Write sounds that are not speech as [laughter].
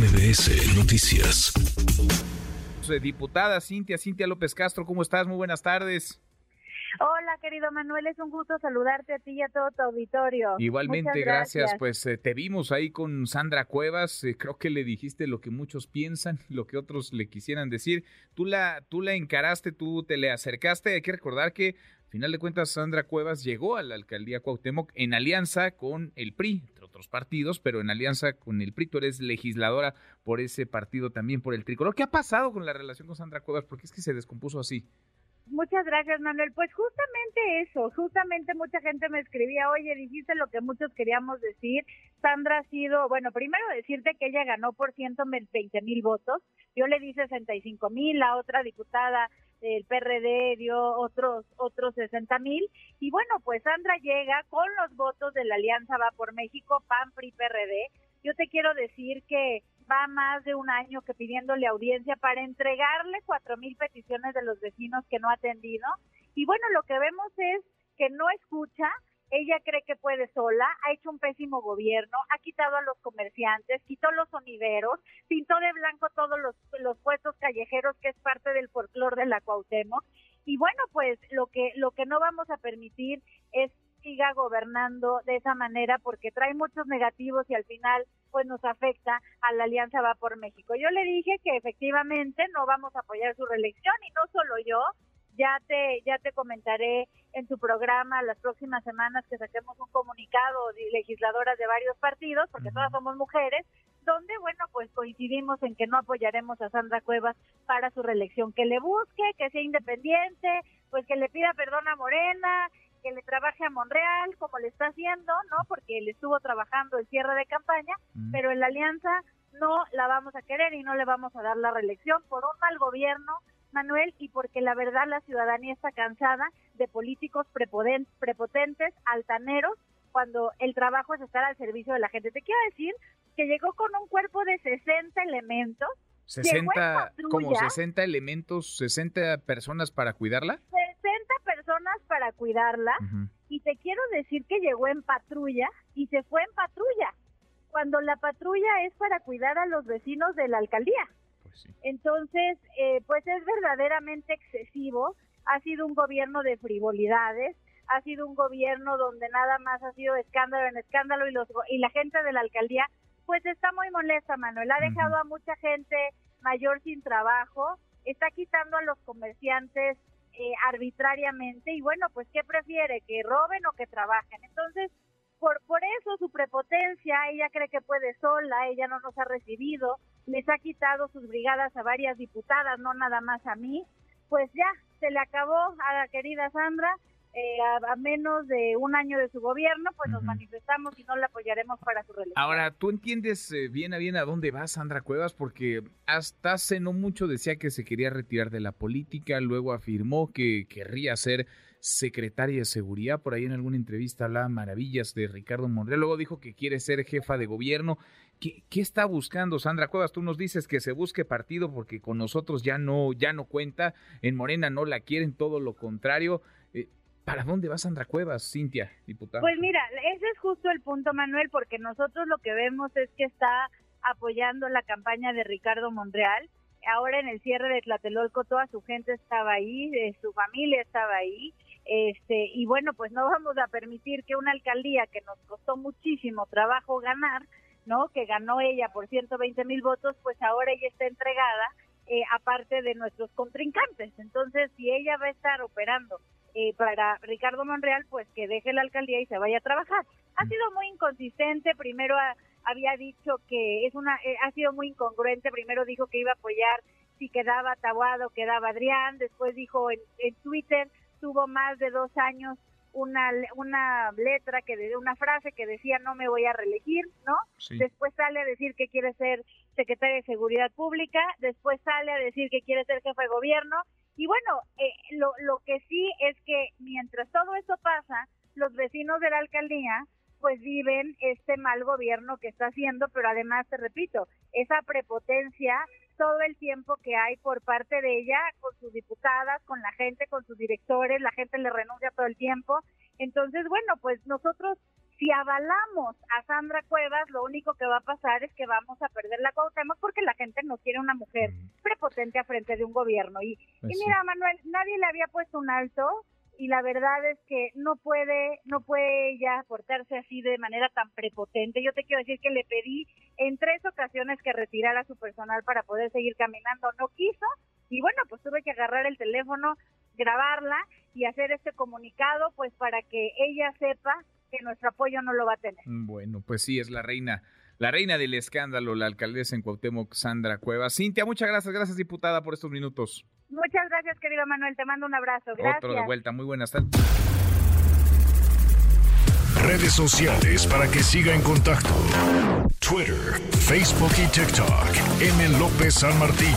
MBS Noticias. Diputada Cintia, Cintia López Castro, ¿cómo estás? Muy buenas tardes. Hola, querido Manuel, es un gusto saludarte a ti y a todo tu auditorio. Igualmente, gracias. Pues eh, te vimos ahí con Sandra Cuevas, eh, creo que le dijiste lo que muchos piensan, [laughs] lo que otros le quisieran decir. Tú la, tú la encaraste, tú te le acercaste. Hay que recordar que, final de cuentas, Sandra Cuevas llegó a la alcaldía Cuauhtémoc en alianza con el PRI, entre otros partidos, pero en alianza con el PRI. Tú eres legisladora por ese partido también, por el tricolor. ¿Qué ha pasado con la relación con Sandra Cuevas? ¿Por qué es que se descompuso así? Muchas gracias, Manuel. Pues justamente eso, justamente mucha gente me escribía, oye, dijiste lo que muchos queríamos decir. Sandra ha sido, bueno, primero decirte que ella ganó por 120 mil votos, yo le di 65 mil, la otra diputada del PRD dio otros otros 60 mil y bueno, pues Sandra llega con los votos de la Alianza Va por México, PAN, PRI, PRD. Yo te quiero decir que va más de un año que pidiéndole audiencia para entregarle cuatro mil peticiones de los vecinos que no ha atendido. Y bueno, lo que vemos es que no escucha, ella cree que puede sola, ha hecho un pésimo gobierno, ha quitado a los comerciantes, quitó los sonideros, pintó de blanco todos los, los puestos callejeros que es parte del folclor de la Cuauhtémoc. Y bueno, pues lo que, lo que no vamos a permitir es siga gobernando de esa manera porque trae muchos negativos y al final pues nos afecta a la Alianza Va por México. Yo le dije que efectivamente no vamos a apoyar su reelección y no solo yo, ya te ya te comentaré en tu programa las próximas semanas que saquemos un comunicado de legisladoras de varios partidos, porque todas somos mujeres, donde bueno, pues coincidimos en que no apoyaremos a Sandra Cuevas para su reelección, que le busque, que sea independiente, pues que le pida perdón a Morena, que le trabaje a Monreal, como le está haciendo, ¿no? Porque él estuvo trabajando el cierre de campaña, pero en la alianza no la vamos a querer y no le vamos a dar la reelección por un mal gobierno, Manuel, y porque la verdad la ciudadanía está cansada de políticos prepotentes, altaneros, cuando el trabajo es estar al servicio de la gente. Te quiero decir que llegó con un cuerpo de 60 elementos. 60, como 60 elementos, 60 personas para cuidarla para cuidarla y te quiero decir que llegó en patrulla y se fue en patrulla, cuando la patrulla es para cuidar a los vecinos de la alcaldía. Pues Entonces, eh, pues es verdaderamente excesivo, ha sido un gobierno de frivolidades, ha sido un gobierno donde nada más ha sido escándalo en escándalo y, los, y la gente de la alcaldía pues está muy molesta, Manuel. Ha dejado a mucha gente mayor sin trabajo, está quitando a los comerciantes eh, arbitrariamente y bueno, pues ¿qué prefiere? ¿Que roben o que trabajen? Entonces, por, por eso su prepotencia, ella cree que puede sola, ella no nos ha recibido, les ha quitado sus brigadas a varias diputadas, no nada más a mí, pues ya, se le acabó a la querida Sandra, eh, a, menos de un año de su gobierno, pues nos manifestamos y no la apoyaremos para su reelección. Ahora, ¿tú entiendes eh, bien a bien a dónde va Sandra Cuevas? Porque hasta hace no mucho decía que se quería retirar de la política, luego afirmó que querría ser secretaria de seguridad, por ahí en alguna entrevista hablaba maravillas de Ricardo Monreal, luego dijo que quiere ser jefa de gobierno. ¿Qué, ¿Qué, está buscando Sandra Cuevas? Tú nos dices que se busque partido porque con nosotros ya no, ya no cuenta, en Morena no la quieren, todo lo contrario. Eh, ¿Para dónde va Sandra Cuevas, Cintia, diputada? Pues mira, ese es justo el punto, Manuel, porque nosotros lo que vemos es que está apoyando la campaña de Ricardo Monreal. Ahora en el cierre de Tlatelolco toda su gente estaba ahí, su familia estaba ahí. Este, y bueno, pues no vamos a permitir que una alcaldía que nos costó muchísimo trabajo ganar, ¿no? Que ganó ella por 120 mil votos, pues ahora ella está entregada, eh, aparte de nuestros contrincantes. Entonces, si ella va a estar operando eh, para Ricardo Monreal, pues que deje la alcaldía y se vaya a trabajar. Ha sido muy inconsistente, primero había dicho que es una, eh, ha sido muy incongruente, primero dijo que iba a apoyar si quedaba Tabuado, quedaba Adrián, después dijo en, Twitter, tuvo más de dos años una, una letra, que de, una frase que decía no me voy a reelegir, ¿no? Después sale a decir que quiere ser secretaria de Seguridad Pública, después sale a decir que quiere ser jefe de gobierno y bueno, eh, lo, lo que sí es que mientras todo eso pasa, los vecinos de la alcaldía pues viven este mal gobierno que está haciendo, pero además te repito, esa prepotencia todo el tiempo que hay por parte de ella con sus diputadas, con la gente, con sus directores, la gente le renuncia todo el tiempo. Entonces, bueno, pues nosotros si avalamos a Sandra Cuevas, lo único que va a pasar es que vamos a perder la Cuauhtémoc porque la gente no quiere una mujer prepotente a frente de un gobierno. Y, y Pues sí. mira, Manuel, nadie le había puesto un alto y la verdad es que no puede, no puede ella portarse así de manera tan prepotente. Yo te quiero decir que le pedí en tres ocasiones que retirara su personal para poder seguir caminando, no quiso y bueno, pues tuve que agarrar el teléfono, grabarla y hacer este comunicado pues para que ella sepa que nuestro apoyo no lo va a tener. Bueno, pues sí, es la reina, la reina del escándalo, la alcaldesa en Cuauhtémoc, Sandra Cuevas. Cintia, muchas gracias, gracias diputada por estos minutos. Muchas gracias, querido Manuel, te mando un abrazo. Gracias. Otro de vuelta, muy buenas tardes. Redes sociales para que siga en contacto: Twitter, Facebook y TikTok. M. López San Martín.